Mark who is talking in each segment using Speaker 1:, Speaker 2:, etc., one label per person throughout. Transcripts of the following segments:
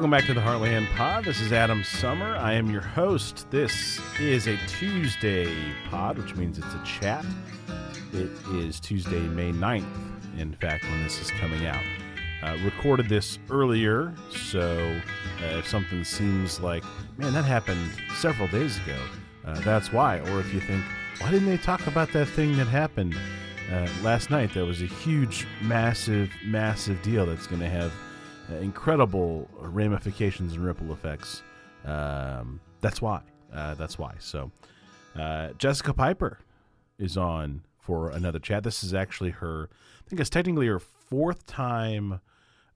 Speaker 1: Welcome back to the Heartland Pod. This is Adam Sommer. I am your host. This is a Tuesday pod, which means it's a chat. It is Tuesday, May 9th, in fact, when this is coming out. Uh, recorded this earlier, so uh, if something seems like, man, that happened several days ago, uh, that's why. Or if you think, why didn't they talk about that thing that happened uh, last night? That was a huge, massive, massive deal that's going to have incredible ramifications and ripple effects. Um, that's why. Uh, that's why. So, uh, Jessica Piper is on for another chat. This is actually her, I think it's technically her fourth time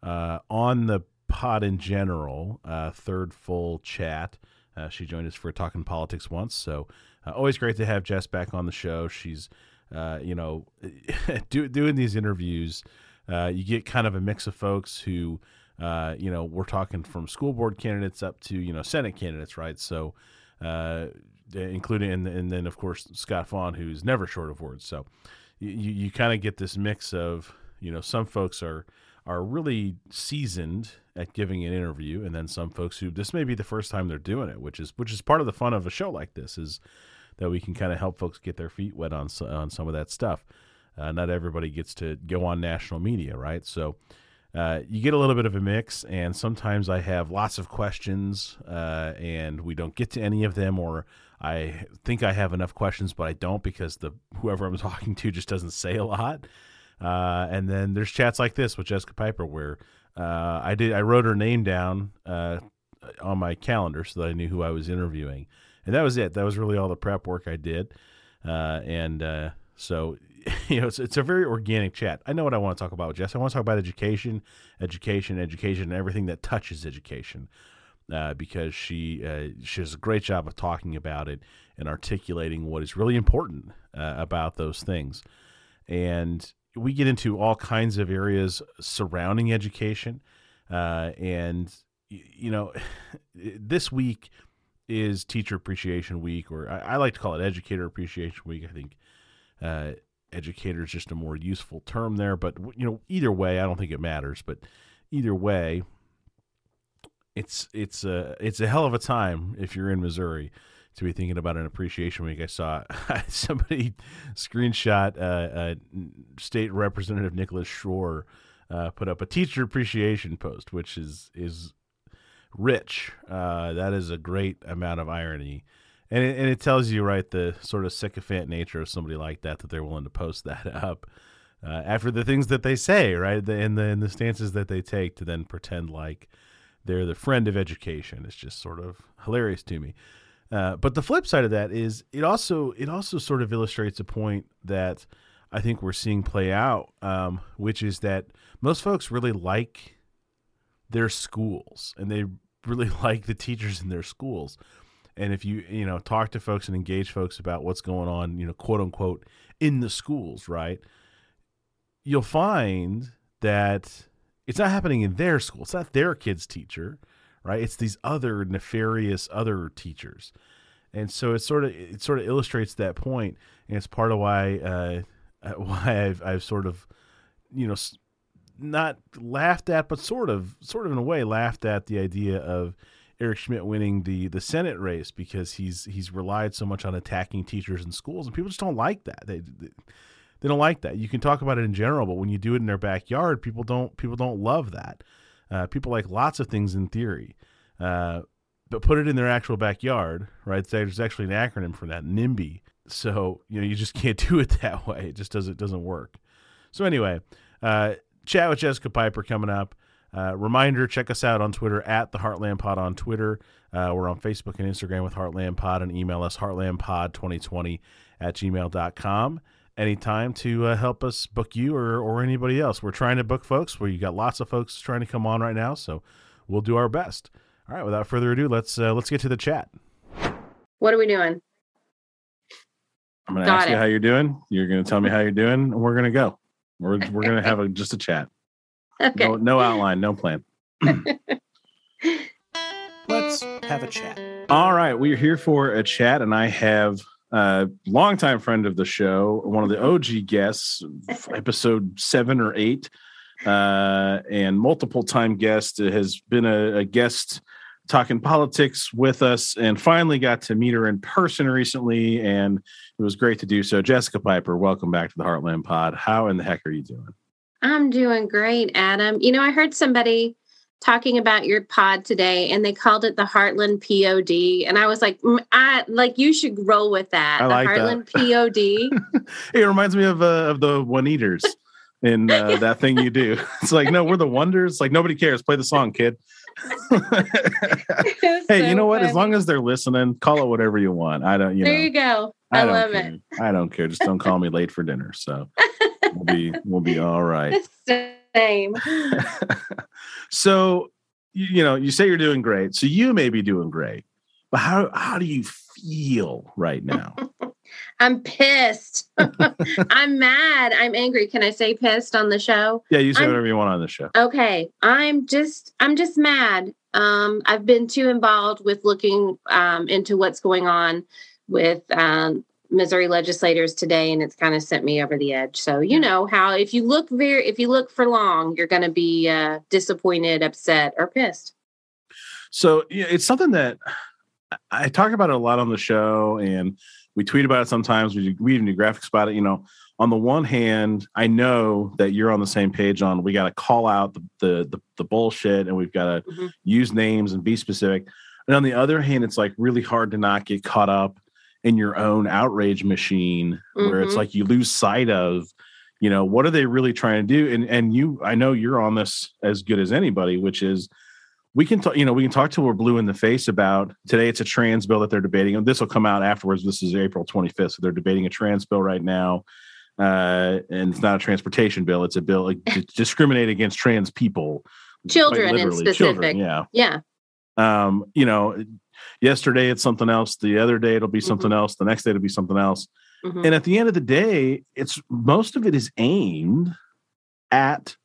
Speaker 1: uh, on the pod in general, uh, third full chat. Uh, she joined us for Talking Politics once. So, always great to have Jess back on the show. She's, you know, do, doing these interviews. you get kind of a mix of folks who uh, you know, we're talking from school board candidates up to you know Senate candidates, right? So, uh, including and, and then of course Scott Faughn, who's never short of words. So, you you kind of get this mix of you know some folks are are really seasoned at giving an interview, and then some folks who this may be the first time they're doing it, which is which is part of the fun of a show like this is that we can kind of help folks get their feet wet on on some of that stuff. Uh, not everybody gets to go on national media, right? So uh, you get a little bit of a mix, and sometimes I have lots of questions, uh, and we don't get to any of them, or I think I have enough questions, but I don't because the whoever I'm talking to just doesn't say a lot. Uh, and then there's chats like this with Jessica Piper where uh, I did I wrote her name down uh, on my calendar so that I knew who I was interviewing, and that was it. That was really all the prep work I did, and so you know, it's, it's a very organic chat. I know what I want to talk about, with Jess. I want to talk about education, education, education, and everything that touches education. Uh, because she uh, she does a great job of talking about it and articulating what is really important uh, about those things. And we get into all kinds of areas surrounding education. Uh, and you know, this week is Teacher Appreciation Week, or I, I, like to call it Educator Appreciation Week. I think uh, educator is just a more useful term there. But you know, either way, I don't think it matters. But either way, it's it's a it's a hell of a time if you're in Missouri to be thinking about an appreciation week. I saw somebody screenshot uh, uh, State Representative Nicholas Schroer uh, put up a teacher appreciation post, which is is rich. Uh, that is a great amount of irony and it, and it tells you right the sort of sycophant nature of somebody like that that they're willing to post that up uh, after the things that they say, right? The, and the and the stances that they take to then pretend like they're the friend of education. It's just sort of hilarious to me. Uh, but the flip side of that is it also it also sort of illustrates a point that I think we're seeing play out, um, which is that most folks really like their schools and they really like the teachers in their schools and if you you know talk to folks and engage folks about what's going on you know quote unquote in the schools right you'll find that it's not happening in their school. It's not their kids teacher right? It's these other nefarious other teachers. And so it sort of it sort of illustrates that point and it's part of why uh, why I've I've sort of you know not laughed at but sort of sort of in a way laughed at the idea of Eric Schmitt winning the the Senate race because he's he's relied so much on attacking teachers and schools, and people just don't like that. They, they they don't like that. You can talk about it in general, but when you do it in their backyard, people don't people don't love that. Uh, people like lots of things in theory, uh, but put it in their actual backyard, right? There's actually an acronym for that, NIMBY. So you know you just can't do it that way. It just doesn't doesn't work. So anyway, uh, chat with Jessica Piper coming up. Uh, reminder check us out on Twitter at the Heartland Pod on Twitter. Uh, we're on Facebook and Instagram with Heartland Pod and email us heartlandpod2020 at gmail.com. Anytime to uh, help us book you or, or anybody else. We're trying to book folks. We've got lots of folks trying to come on right now, so we'll do our best. All right, without further ado, let's uh, let's get to the chat.
Speaker 2: What are we doing?
Speaker 1: I'm going to ask it. you how you're doing. You're going to tell me how you're doing, and we're going to go. We're we're going to have a, just a chat. Okay. No, no outline, no plan.
Speaker 3: Let's have a chat.
Speaker 1: All right, we're here for a chat, and I have a longtime friend of the show, one of the OG guests, episode seven or eight, uh, and multiple time guest has been a, a guest talking politics with us and finally got to meet her in person recently and it was great to do so jessica piper welcome back to the heartland pod how in the heck are you doing
Speaker 2: I'm doing great, Adam. You know, I heard somebody talking about your pod today and they called it the Heartland POD. And I was like, "Mm, I like you should roll with that.
Speaker 1: I
Speaker 2: the
Speaker 1: like that.
Speaker 2: Heartland POD.
Speaker 1: it reminds me of uh, of the Oneders in uh, that thing you do it's like no we're the wonders like nobody cares play the song kid hey you know what as long as they're listening call it whatever you want i don't you
Speaker 2: there
Speaker 1: know There
Speaker 2: you go. I,
Speaker 1: don't
Speaker 2: love
Speaker 1: care. i don't care just don't call me late for dinner so we'll be we'll be all right
Speaker 2: it. Same.
Speaker 1: so you know you say you're doing great so you may be doing great but how how do you feel right now
Speaker 2: I'm pissed. I'm mad. I'm angry. Can I say pissed on the show?
Speaker 1: yeah you say
Speaker 2: I'm-
Speaker 1: whatever you want on the show
Speaker 2: Okay, I'm just I'm just mad. Um, I've been too involved with looking um, into what's going on with um, Missouri legislators today, and it's kind of sent me over the edge. So you know how if you look very if you look for long, you're going to be uh, disappointed, upset, or pissed.
Speaker 1: So yeah, it's something that I- talk about it a lot on the show, and we tweet about it sometimes. We do, we even do graphics about it. You know, on the one hand, I know that you're on the same page on we got to call out the, the the the bullshit, and we've got to
Speaker 2: Mhm.
Speaker 1: use names and be specific. And on the other hand, it's like really hard to not get caught up in your own outrage machine, where it's
Speaker 2: Mhm.
Speaker 1: like you lose sight of. You know what are they really trying to do? And and you, I know you're on this as good as anybody, which is we can talk, you know, we can talk till we're blue in the face about today. It's a trans bill that they're debating, and this will come out afterwards. This is April 25th, so they're debating a trans bill right now, uh, and it's not a transportation bill; it's a bill like, to discriminate against trans people,
Speaker 2: Children in specific.
Speaker 1: yeah.
Speaker 2: Yeah,
Speaker 1: Um, you know, yesterday it's something else. The other day it'll be something else. The next day it'll be something else.
Speaker 2: Mhm.
Speaker 1: And at the end of the day, it's most of it is aimed at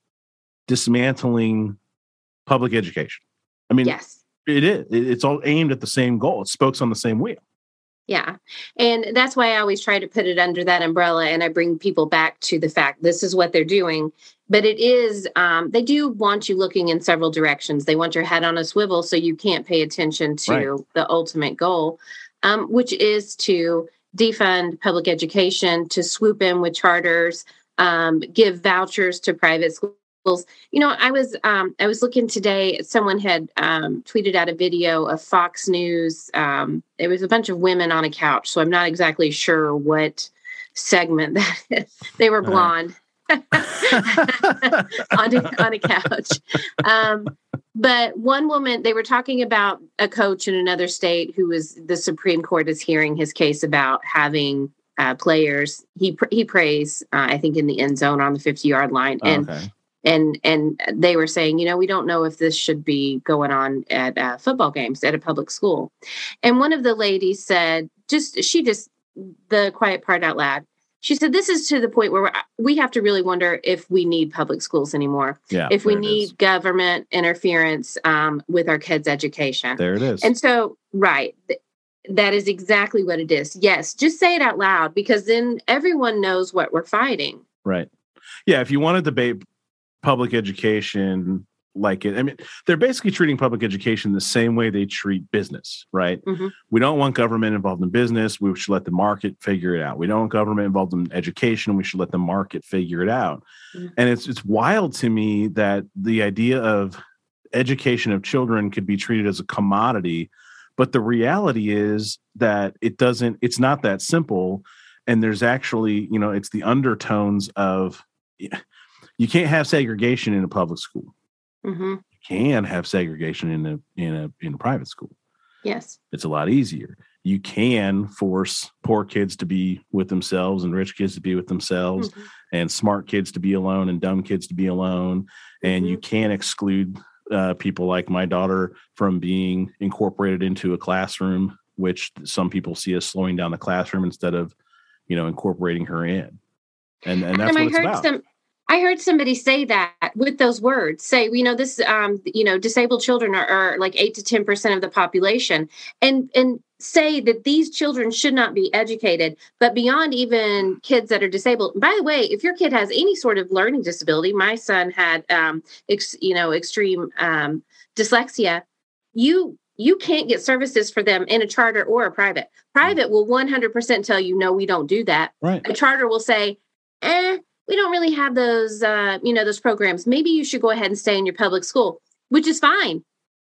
Speaker 1: dismantling public education. I mean,
Speaker 2: yes.
Speaker 1: it is. It's all aimed at the same goal. It spokes on the same wheel.
Speaker 2: Yeah. And that's why I always try to put it under that umbrella and I bring people back to the fact this is what they're doing. But it is, um, they do want you looking in several directions. They want your head on a swivel so you can't pay attention to
Speaker 1: Right.
Speaker 2: the ultimate goal, um, which is to defund public education, to swoop in with charters, um, give vouchers to private schools. You know, I was um, I was looking today. Someone had um, tweeted out a video of Fox News. Um, it was a bunch of women on a couch, so I'm not exactly sure what segment that is. They were
Speaker 1: Uh-huh.
Speaker 2: blonde on a, on a couch. Um, but one woman, they were talking about a coach in another state who was the Supreme Court is hearing his case about having uh, players. He he prays, uh, I think, in the end zone on the 50 yard line, and
Speaker 1: okay.
Speaker 2: And and they were saying, you know, we don't know if this should be going on at uh, football games at a public school. And one of the ladies said, just she just the quiet part out loud. She said, "This is to the point where we're, have to really wonder if we need public schools anymore.
Speaker 1: Yeah.
Speaker 2: if we need
Speaker 1: is.
Speaker 2: government interference um, with our kids' education."
Speaker 1: There it is.
Speaker 2: And so, right, th- that is exactly what it is. Yes, just say it out loud because then everyone knows what we're fighting.
Speaker 1: Right. Yeah. If you want to debate public education like it, I mean, they're basically treating public education the same way they treat business, right?
Speaker 2: Mhm.
Speaker 1: We don't want government involved in business. We should let the market figure it out. We don't want government involved in education. We should let the market figure it out.
Speaker 2: Mhm.
Speaker 1: And it's it's wild to me that the idea of education of children could be treated as a commodity, but the reality is that it doesn't. It's not that simple and there's actually you know it's the undertones of you can't have segregation in a public school.
Speaker 2: Hmm
Speaker 1: you can have segregation in a in a in a private school.
Speaker 2: Yes.
Speaker 1: it's a lot easier. You can force poor kids to be with themselves and rich kids to be with themselves
Speaker 2: Mhm.
Speaker 1: and smart kids to be alone and dumb kids to be alone. And you can exclude uh, people like my daughter from being incorporated into a classroom which some people see as slowing down the classroom instead of you know incorporating her in. And and that's
Speaker 2: Adam,
Speaker 1: what
Speaker 2: I heard
Speaker 1: about.
Speaker 2: some. I heard somebody say that with those words. Say, you know, this, um, you know, disabled children are, are like eight to ten percent of the population, and and say that these children should not be educated, but beyond even kids that are disabled. By the way, if your kid has any sort of learning disability, my son had, um, ex, you know, extreme um, dyslexia. You you can't get services for them in a charter or a private. Private will 100% tell you, no, we don't do that.
Speaker 1: Right.
Speaker 2: A charter will say, eh, we don't really have those, uh, you know, those programs. Maybe you should go ahead and stay in your public school, which is fine.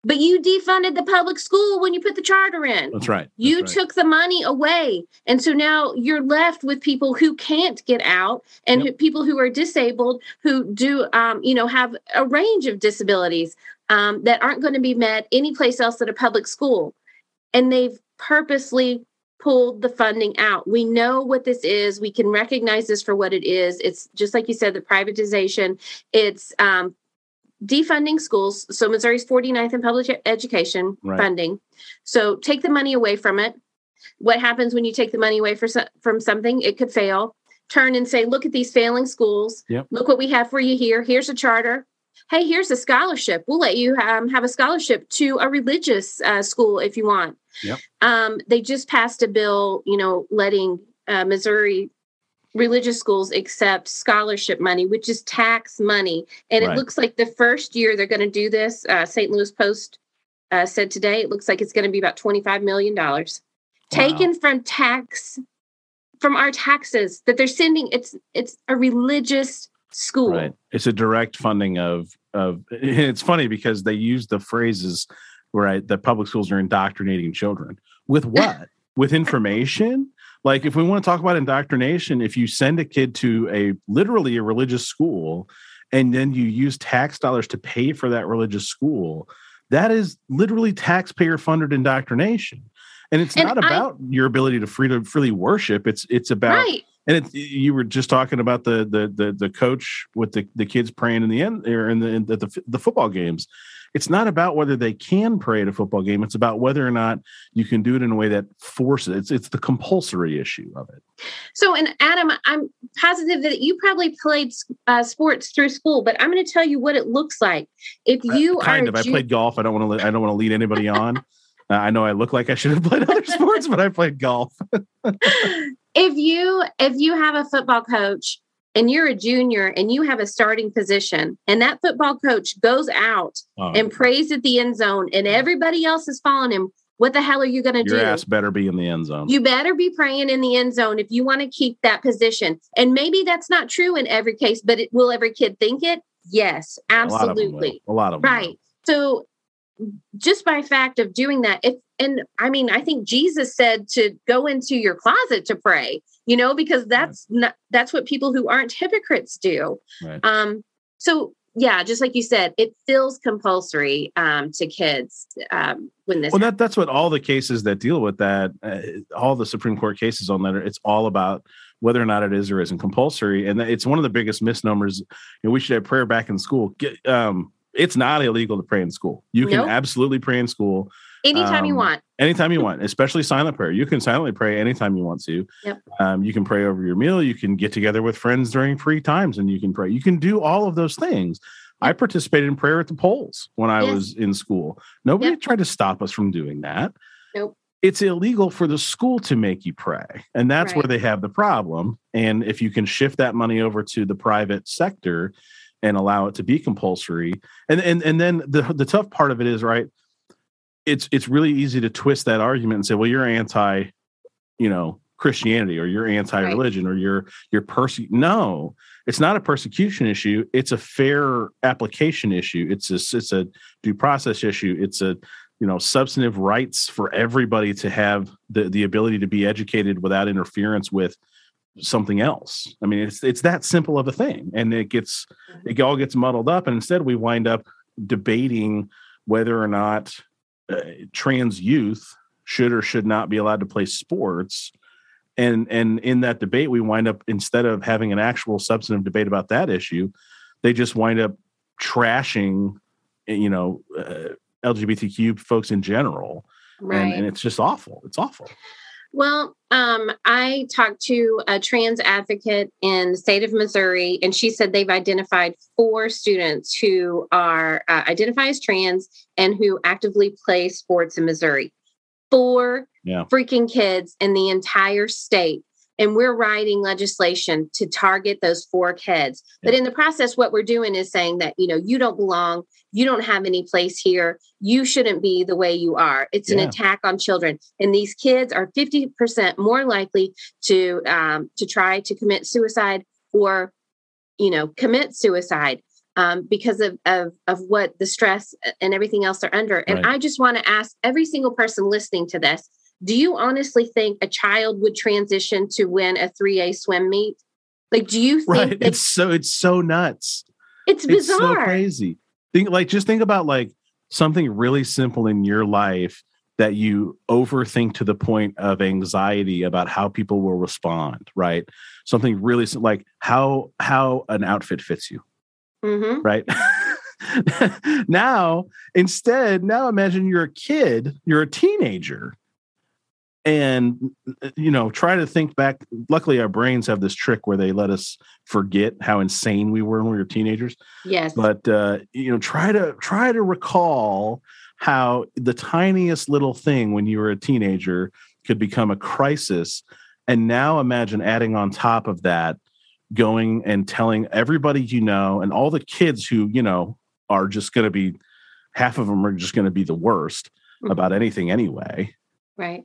Speaker 2: But you defunded the public school when you put the charter in.
Speaker 1: That's right. That's
Speaker 2: you
Speaker 1: right.
Speaker 2: took the money away. And so now you're left with people who can't get out and
Speaker 1: Yep.
Speaker 2: who, people who are disabled who do, um, you know, have a range of disabilities um, that aren't going to be met anyplace else at a public school. And they've purposely pulled the funding out. We know what this is. We can recognize this for what it is. It's just like you said, the privatization. It's um, defunding schools. So Missouri's 49th in public education
Speaker 1: Right.
Speaker 2: funding. So take the money away from it. What happens when you take the money away for, from something? It could fail. Turn and say, look at these failing schools.
Speaker 1: Yep.
Speaker 2: Look what we have for you here. Here's a charter. Hey, here's a scholarship. We'll let you um, have a scholarship to a religious uh, school if you want.
Speaker 1: Yep.
Speaker 2: Um, they just passed a bill, you know, letting uh, Missouri religious schools accept scholarship money, which is tax money. And
Speaker 1: Right.
Speaker 2: it looks like the first year they're going to do this, uh, St. Louis Post uh, said today, it looks like it's going to be about $25 million taken from tax, from our taxes that they're sending. It's, it's a religious school.
Speaker 1: Right. It's a direct funding of of. It's funny because they use the phrases right that public schools are indoctrinating children with what? with information. Like if we want to talk about indoctrination, if you send a kid to a literally a religious school, and then you use tax dollars to pay for that religious school, that is literally taxpayer funded indoctrination. And it's
Speaker 2: And
Speaker 1: not
Speaker 2: I-
Speaker 1: about your ability to free to freely worship. It's it's about
Speaker 2: Right.
Speaker 1: And it, you were just talking about the the the, the coach with the, the kids praying in the end or in the, in the the the football games. It's not about whether they can pray at a football game. It's about whether or not you can do it in a way that forces. It's it's the compulsory issue of it.
Speaker 2: So, and Adam, I'm positive that you probably played uh, sports through school, but I'm going to tell you what it looks like. If you
Speaker 1: Uh, kind
Speaker 2: are,
Speaker 1: of.
Speaker 2: a
Speaker 1: I
Speaker 2: ju-
Speaker 1: played golf. I don't want to. I don't want to lead anybody on. Uh, I know I look like I should have played other sports, but I played golf.
Speaker 2: if you if you have a football coach and you're a junior and you have a starting position and that football coach goes out
Speaker 1: Oh,
Speaker 2: and prays at the end zone and everybody else is following him what the hell are you going to do?
Speaker 1: your ass better be in the end zone.
Speaker 2: you better be praying in the end zone if you want to keep that position and maybe that's not true in every case but it, will every kid think it yes
Speaker 1: A lot of them will.
Speaker 2: absolutely
Speaker 1: A lot of them. will.
Speaker 2: right so just by fact of doing that if and i mean i think jesus said to go into your closet to pray you know because that's not that's what people who aren't hypocrites do
Speaker 1: Right.
Speaker 2: um so yeah just like you said it feels compulsory um to kids um when this
Speaker 1: Well, that that's what all the cases that deal with that, uh, all the Supreme Court cases on that, are, it's all about whether or not it is or isn't compulsory, and it's one of the biggest misnomers. You know, we should have prayer back in school. Get, um, it's not illegal to pray in school. You can
Speaker 2: Nope.
Speaker 1: absolutely pray in school
Speaker 2: anytime you
Speaker 1: um,
Speaker 2: want
Speaker 1: anytime you want, especially silent prayer. You can silently pray anytime you want to.
Speaker 2: Yep.
Speaker 1: Um, you can pray over your meal. You can get together with friends during free times, and you can pray. You can do all of those things. I participated in prayer at the polls when I
Speaker 2: Yes.
Speaker 1: was in school. Nobody
Speaker 2: Yep.
Speaker 1: tried to stop us from doing that.
Speaker 2: Nope.
Speaker 1: It's illegal for the school to make you pray. And that's where they have the problem. And if you can shift that money over to the private sector and allow it to be compulsory, and and and then the the tough part of it is right. It's it's really easy to twist that argument and say, well, you're anti, you know, Christianity or you're anti-religion or you're you're perse no it's not a persecution issue. It's a fair application issue. It's a it's a due process issue. It's a you know substantive rights for everybody to have the the ability to be educated without interference with something else. I mean it's it's that simple of a thing. And it gets mm-hmm. it all gets muddled up. And instead we wind up debating whether or not uh, trans youth should or should not be allowed to play sports. And and in that debate we wind up instead of having an actual substantive debate about that issue they just wind up trashing you know uh, lgbtq folks in general.
Speaker 2: Right
Speaker 1: and, and it's just awful. It's awful
Speaker 2: Well, um, I talked to a trans advocate in the state of Missouri, and she said they've identified four students who are uh, identify as trans and who actively play sports in Missouri. Four
Speaker 1: Yeah.
Speaker 2: freaking kids in the entire state. And we're writing legislation to target those four kids. But in the process, what we're doing is saying that, you know, you don't belong, you don't have any place here, you shouldn't be the way you are. It's an attack on children. And these kids are 50% more likely to um, to try to commit suicide or, you know, commit suicide um, because of, of of what the stress and everything else they're under. And
Speaker 1: Right.
Speaker 2: I just want to ask every single person listening to this: Do you honestly think a child would transition to win a three A swim meet? Like, do you think
Speaker 1: Right. It's so it's so nuts.
Speaker 2: it's
Speaker 1: It's so
Speaker 2: bizarre?
Speaker 1: crazy. Think like just think about like something really simple in your life that you overthink to the point of anxiety about how people will respond, right? Something really like how how an outfit fits you,
Speaker 2: hmm
Speaker 1: right? now, instead, now imagine you're a kid, you're a teenager, and you know, try to think back. Luckily, our brains have this trick where they let us forget how insane we were when we were teenagers.
Speaker 2: Yes.
Speaker 1: But uh, you know, try to try to recall how the tiniest little thing when you were a teenager could become a crisis. And now imagine adding on top of that, going and telling everybody you know and all the kids who, you know, are just going to be half of them are just going to be the worst
Speaker 2: Mhm.
Speaker 1: about anything anyway.
Speaker 2: right.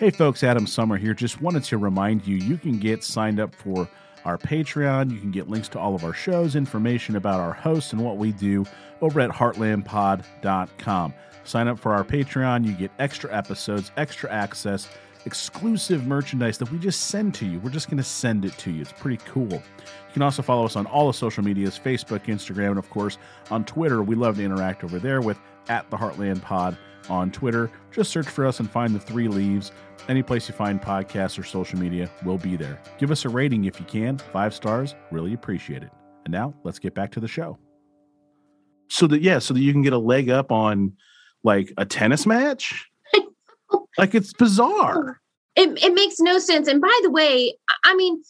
Speaker 1: Hey folks, Adam Sommer here. Just wanted to remind you you can get signed up for our Patreon. You can get links to all of our shows, information about our hosts and what we do over at heartlandpod.com. Sign up for our Patreon. You get extra episodes, extra access, exclusive merchandise that we just send to you. We're just going to send it to you. It's pretty cool. You can also follow us on all the social medias Facebook, Instagram, and of course on Twitter. We love to interact over there with at the Heartland Pod on Twitter. Just search for us and find the three leaves. Any place you find podcasts or social media, we'll be there. Give us a rating if you can. Five stars, really appreciate it. And now let's get back to the show. So that yeah, so that you can get a leg up on like a tennis match. like it's bizarre.
Speaker 2: It, it makes no sense. And by the way, I- I mean,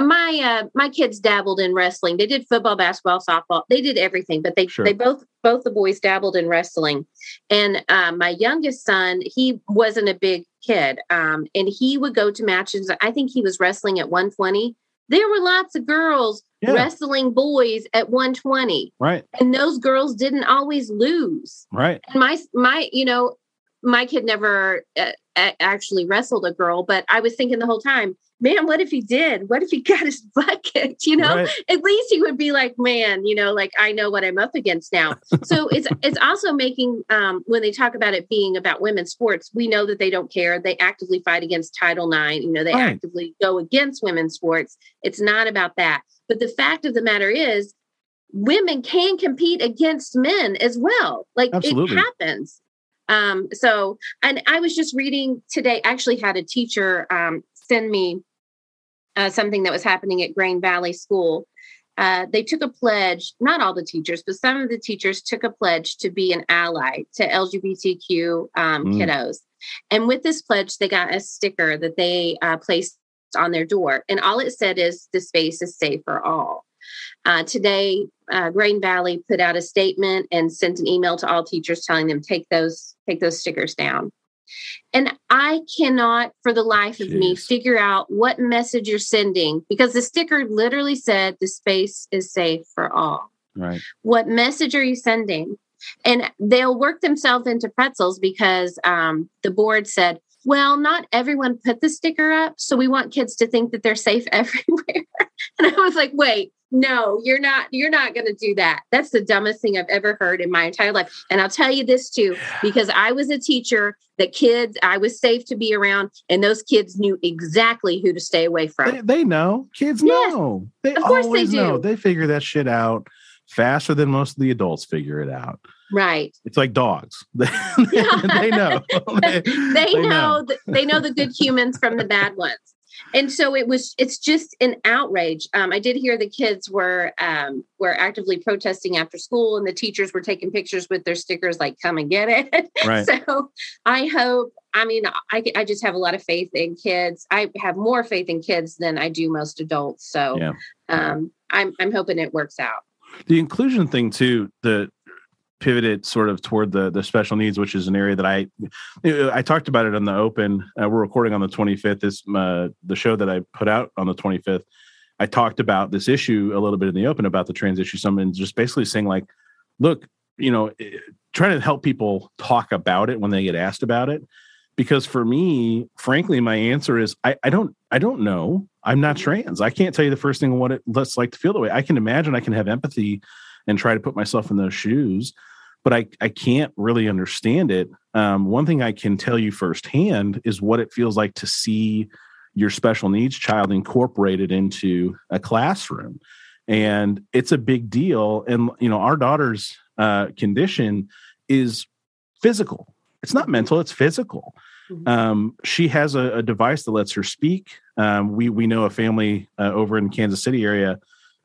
Speaker 2: my uh, my kids dabbled in wrestling. They did football, basketball, softball. They did everything, but they
Speaker 1: Sure.
Speaker 2: they both both the boys dabbled in wrestling. And uh, my youngest son, he wasn't a big kid, um, and he would go to matches. I think he was wrestling at 120. There were lots of girls
Speaker 1: Yeah.
Speaker 2: wrestling boys at 120,
Speaker 1: Right.
Speaker 2: and those girls didn't always lose.
Speaker 1: Right.
Speaker 2: And my my you know my kid never uh, actually wrestled a girl but i was thinking the whole time man what if he did? What if he got his butt kicked? You know?
Speaker 1: Right.
Speaker 2: at least he would be like man you know like i know what i'm up against now. So it's it's also making um when they talk about it being about women's sports we know that they don't care. They actively fight against title ix you know they
Speaker 1: Right.
Speaker 2: actively go against women's sports. It's not about that. But the fact of the matter is women can compete against men as well. Like
Speaker 1: Absolutely.
Speaker 2: it happens um so and i was just reading today actually had a teacher um send me uh, something that was happening at grain valley school. Uh, they took a pledge not all the teachers but some of the teachers took a pledge to be an ally to lgbtq um,
Speaker 1: Mm.
Speaker 2: kiddos. And with this pledge they got a sticker that they uh, placed on their door. And all it said is the space is safe for all uh, today, uh, Grain Valley put out a statement and sent an email to all teachers telling them take those take those stickers down. And I cannot, for the life of me, figure out what message you're sending because the sticker literally said the space is safe for all.
Speaker 1: Right.
Speaker 2: What message are you sending? And they'll work themselves into pretzels because um, the board said, well, not everyone put the sticker up. So we want kids to think that they're safe everywhere. and I was like, wait, no, you're not, you're not going to do that. That's the dumbest thing I've ever heard in my entire life. And I'll tell you this too, because I was a teacher that kids, I was safe to be around and those kids knew exactly who to stay away from.
Speaker 1: They, they know. Kids
Speaker 2: Yes.
Speaker 1: know. They
Speaker 2: Of course they
Speaker 1: always know.
Speaker 2: do.
Speaker 1: They figure that shit out faster than most of the adults figure it out.
Speaker 2: Right.
Speaker 1: It's like dogs. they, know. they,
Speaker 2: they, know, th- they know the good humans from the bad ones and so it was it's just an outrage um, i did hear the kids were um, were actively protesting after school and the teachers were taking pictures with their stickers like come and get it
Speaker 1: Right.
Speaker 2: so i hope i mean I, I just have a lot of faith in kids i have more faith in kids than i do most adults so
Speaker 1: Yeah.
Speaker 2: um, I'm, I'm hoping it works out
Speaker 1: the inclusion thing too the pivot it sort of toward the the special needs, which is an area that I I talked about it on the open. Uh, we're recording on the 25th. This uh, the show that I put out on the 25th. I talked about this issue a little bit in the open about the trans issue. Someone just basically saying like, look, you know, eh, trying to help people talk about it when they get asked about it. Because for me, frankly, my answer is I, I don't I don't know. I'm not trans. I can't tell you the first thing what it looks like to feel the way. I can imagine. I can have empathy and try to put myself in those shoes, but I I can't really understand it. Um, one thing I can tell you firsthand is what it feels like to see your special needs child incorporated into a classroom. And it's a big deal. And you know our daughter's uh, condition is physical. It's not mental it's physical.
Speaker 2: Mhm.
Speaker 1: um, she has a, a device that lets her speak. Um, we we know a family uh, over in kansas city area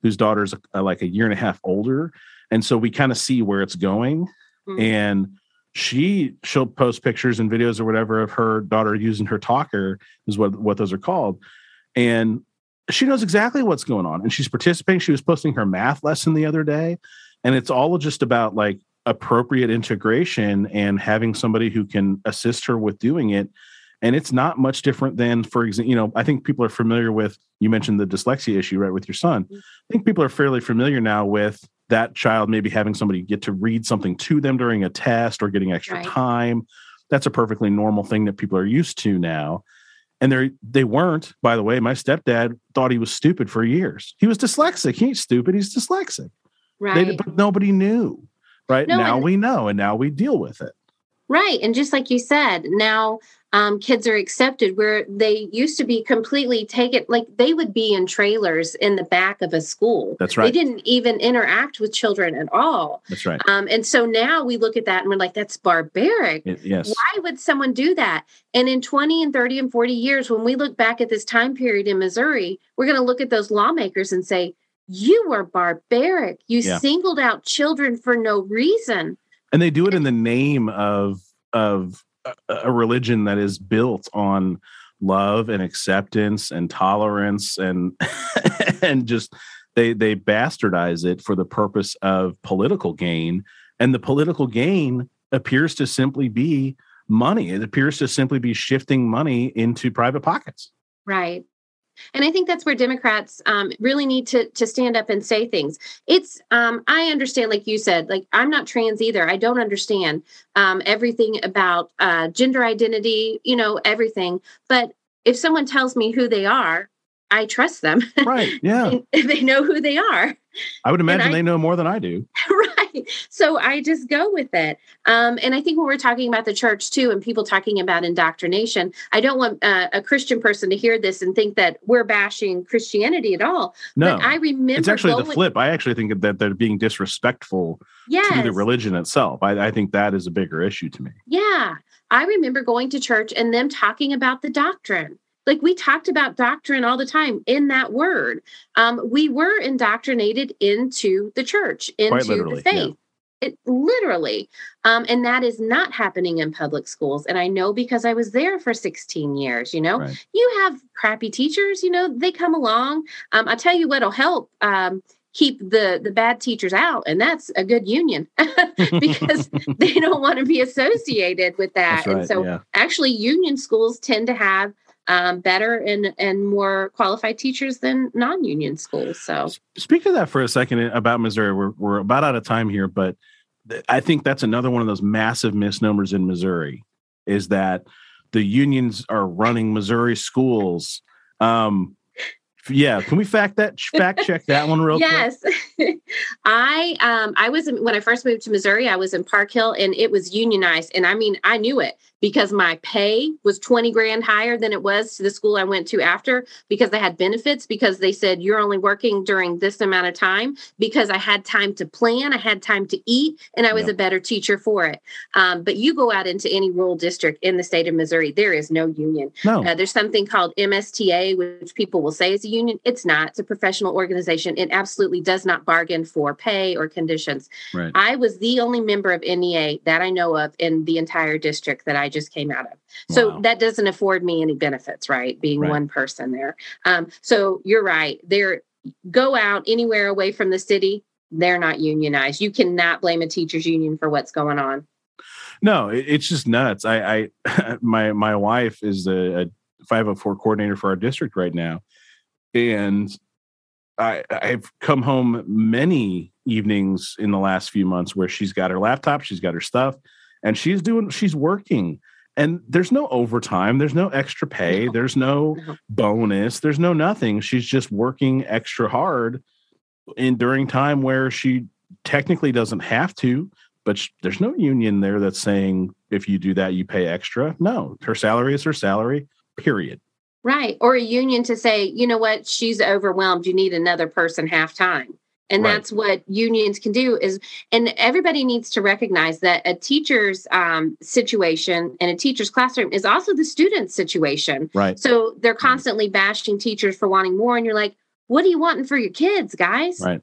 Speaker 1: whose daughter's uh, like a year and a half older and so we kind of see where it's going.
Speaker 2: Mhm.
Speaker 1: and she she'll post pictures and videos or whatever of her daughter using her talker is what what those are called. And she knows exactly what's going on and she's participating. She was posting her math lesson the other day and it's all just about like appropriate integration and having somebody who can assist her with doing it and it's not much different than for example you know i think people are familiar with you mentioned the dyslexia issue right with your son.
Speaker 2: Mhm.
Speaker 1: i think people are fairly familiar now with that child maybe having somebody get to read something to them during a test or getting extra
Speaker 2: Right.
Speaker 1: time. That's a perfectly normal thing that people are used to now. And they they weren't by the way. My stepdad thought he was stupid for years. He was dyslexic. He ain't stupid. He's dyslexic.
Speaker 2: Right.
Speaker 1: they, but nobody knew right?
Speaker 2: No,
Speaker 1: now we know and now we deal with it.
Speaker 2: Right. And just like you said, now um, kids are accepted where they used to be completely taken, like they would be in trailers in the back of a school.
Speaker 1: that's right.
Speaker 2: They didn't even interact with children at all.
Speaker 1: that's right
Speaker 2: Um, and so now we look at that and we're like, that's barbaric.
Speaker 1: It- yes
Speaker 2: Why would someone do that? And in 20 and 30 and 40 years, when we look back at this time period in Missouri, we're going to look at those lawmakers and say, you were barbaric. You
Speaker 1: Yeah.
Speaker 2: singled out children for no reason.
Speaker 1: and they do it in the name of of a, religion that is built on love and acceptance and tolerance and and just they they bastardize it for the purpose of political gain. And the political gain appears to simply be money. It appears to simply be shifting money into private pockets.
Speaker 2: Right. And I think that's where Democrats um, really need to to stand up and say things. It's um, I understand, like you said, like I'm not trans either. I don't understand um, everything about uh, gender identity, you know, everything. But if someone tells me who they are, I trust them.
Speaker 1: right yeah
Speaker 2: they know who they are.
Speaker 1: i would imagine
Speaker 2: I-
Speaker 1: they know more than i do
Speaker 2: right. So I just go with it. Um, and I think when we're talking about the church too, and people talking about indoctrination, I don't want uh, a Christian person to hear this and think that we're bashing Christianity at all.
Speaker 1: no
Speaker 2: But I remember
Speaker 1: it's actually the flip i actually think that they're being disrespectful
Speaker 2: Yes.
Speaker 1: to the religion itself. I, I think that is a bigger issue to me.
Speaker 2: Yeah. I remember going to church and them talking about the doctrine. Like we talked about doctrine all the time in that word. Um, we were indoctrinated into the church, into the
Speaker 1: yeah.
Speaker 2: faith. It literally. Um, and that is not happening in public schools. And I know because I was there for 16 years, you know,
Speaker 1: Right.
Speaker 2: you have crappy teachers, you know, they come along. Um, I tell you what'll help um, keep the the bad teachers out, and that's a good union because they don't want to be associated with that.
Speaker 1: Right.
Speaker 2: And so
Speaker 1: yeah.
Speaker 2: actually union schools tend to have um, better and and more qualified teachers than non-union schools. So
Speaker 1: Speak to that for a second about Missouri. We're we're about out of time here, but th- I think that's another one of those massive misnomers in Missouri is that the unions are running Missouri schools. Um, yeah, can we fact that fact check that one real quick?
Speaker 2: yes, I um I was in, when I first moved to Missouri, I was in Park Hill and it was unionized, and I mean I knew it because my pay was twenty grand higher than it was to the school I went to after because I had benefits because they said you're only working during this amount of time because I had time to plan, I had time to eat, and I was
Speaker 1: Yeah.
Speaker 2: a better teacher for it. Um, but you go out into any rural district in the state of Missouri, there is no union.
Speaker 1: No.
Speaker 2: Uh, there's something called MSTA, which people will say is a union. It's not. It's a professional organization. It absolutely does not bargain for pay or conditions.
Speaker 1: Right.
Speaker 2: I was the only member of NEA that I know of in the entire district that I just came out of. So
Speaker 1: Wow.
Speaker 2: that doesn't afford me any benefits, right? Being
Speaker 1: Right.
Speaker 2: one person there. Um, so you're right. There, go out anywhere away from the city. they're not unionized. You cannot blame a teachers union for what's going on.
Speaker 1: No, it, it's just nuts. I, I my my wife is a, a 504 coordinator for our district right now, and I I've come home many evenings in the last few months where she's got her laptop, she's got her stuff, and she's doing she's working. And there's no overtime, there's no extra pay, there's no
Speaker 2: No.
Speaker 1: bonus, there's no nothing. She's just working extra hard in during time where she technically doesn't have to, but sh- there's no union there that's saying if you do that you pay extra. No, her salary is her salary. Period.
Speaker 2: Right. Or a union to say, you know what, she's overwhelmed. You need another person half time. And
Speaker 1: Right.
Speaker 2: that's what unions can do is, and everybody needs to recognize that a teacher's um, situation and a teacher's classroom is also the student's situation.
Speaker 1: Right.
Speaker 2: So they're constantly bashing teachers for wanting more. And you're like, what are you wanting for your kids, guys?
Speaker 1: Right.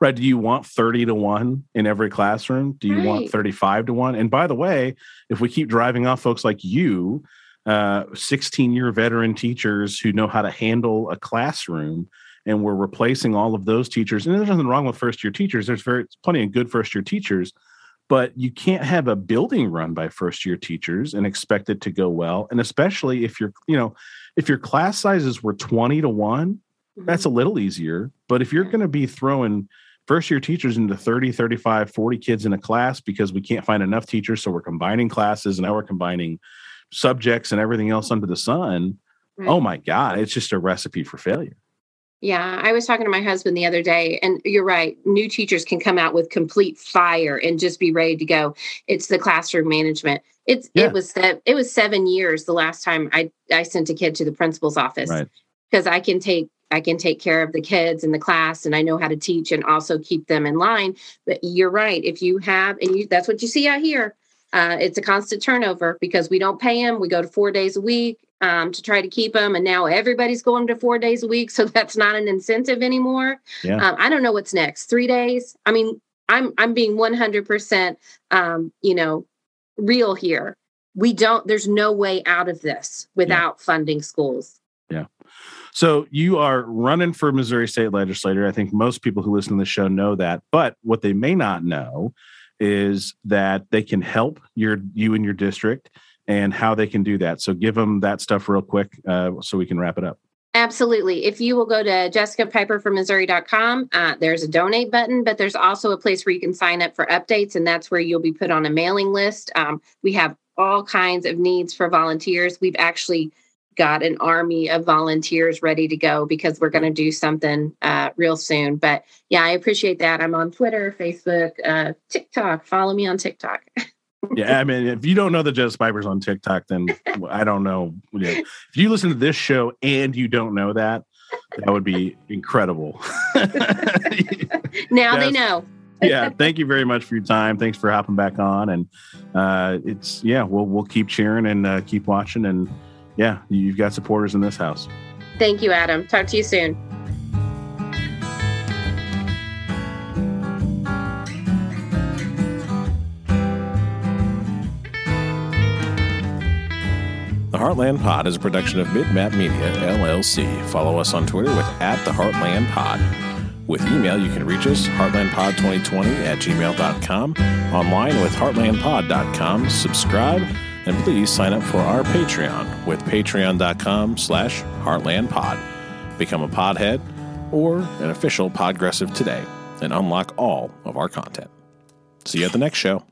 Speaker 1: Right. Do you want 30 to 1 in every classroom? Do you want 35 to 1? And by the way, if we keep driving off folks like you, 16 year veteran teachers who know how to handle a classroom, and we're replacing all of those teachers, and there's nothing wrong with first year teachers. There's very plenty of good first year teachers, but you can't have a building run by first year teachers and expect it to go well. And especially if you're, you know, if your class sizes were 20 to 1,
Speaker 2: Mhm.
Speaker 1: that's a little easier. But if you're going to be throwing first year teachers into 30, 35, 40 kids in a class because we can't find enough teachers, so we're combining classes and now we're combining subjects and everything else under the sun.
Speaker 2: Right.
Speaker 1: Oh mm. my God, it's just a recipe for failure.
Speaker 2: Yeah, I was talking to my husband the other day, and you're right. New teachers can come out with complete fire and just be ready to go. It's the classroom management. It's
Speaker 1: Yeah.
Speaker 2: it was it was seven years the last time I I sent a kid to the principal's office
Speaker 1: Right.
Speaker 2: because I can take I can take care of the kids in the class and I know how to teach and also keep them in line. But you're right. If you have and you that's what you see out here. Uh, it's a constant turnover because we don't pay them. We go to four days a week um, to try to keep them, and now everybody's going to four days a week, so that's not an incentive anymore.
Speaker 1: Yeah.
Speaker 2: Um, I don't know what's next. Three days. I mean, I'm I'm being 100 percent, um, you know, real here. We don't. There's no way out of this without funding schools. Yeah.
Speaker 1: So you are running for Missouri State Legislator. I think most people who listen to the show know that. But what they may not know is that they can help your you and your district and how they can do that. So give them that stuff real quick uh, so we can wrap it up.
Speaker 2: Absolutely. If you will go to jessicapiperformissouri.com, uh, there's a donate button, but there's also a place where you can sign up for updates, and that's where you'll be put on a mailing list. Um, we have all kinds of needs for volunteers. We've actually got an army of volunteers ready to go because we're going to do something uh, real soon. But yeah, I appreciate that. I'm on Twitter, Facebook, uh, TikTok. Follow me on TikTok.
Speaker 1: Yeah, I mean, if you don't know the Jess Pipers on TikTok, then I don't know. Yeah. If you listen to this show and you don't know that, that would be incredible.
Speaker 2: now they know.
Speaker 1: yeah, thank you very much for your time. Thanks for hopping back on, and uh, it's yeah, we'll we'll keep cheering and uh, keep watching, and yeah, you've got supporters in this house.
Speaker 2: Thank you, Adam. Talk to you soon.
Speaker 4: The Heartland Pod is a production of Midmap Media, LLC. Follow us on Twitter with at the Heartland Pod. With email, you can reach us, heartlandpod2020 at gmail.com, online with heartlandpod.com. Subscribe, and please sign up for our Patreon with patreon.com slash heartlandpod. Become a podhead or an official Podgressive today and unlock all of our content. See you at the next show.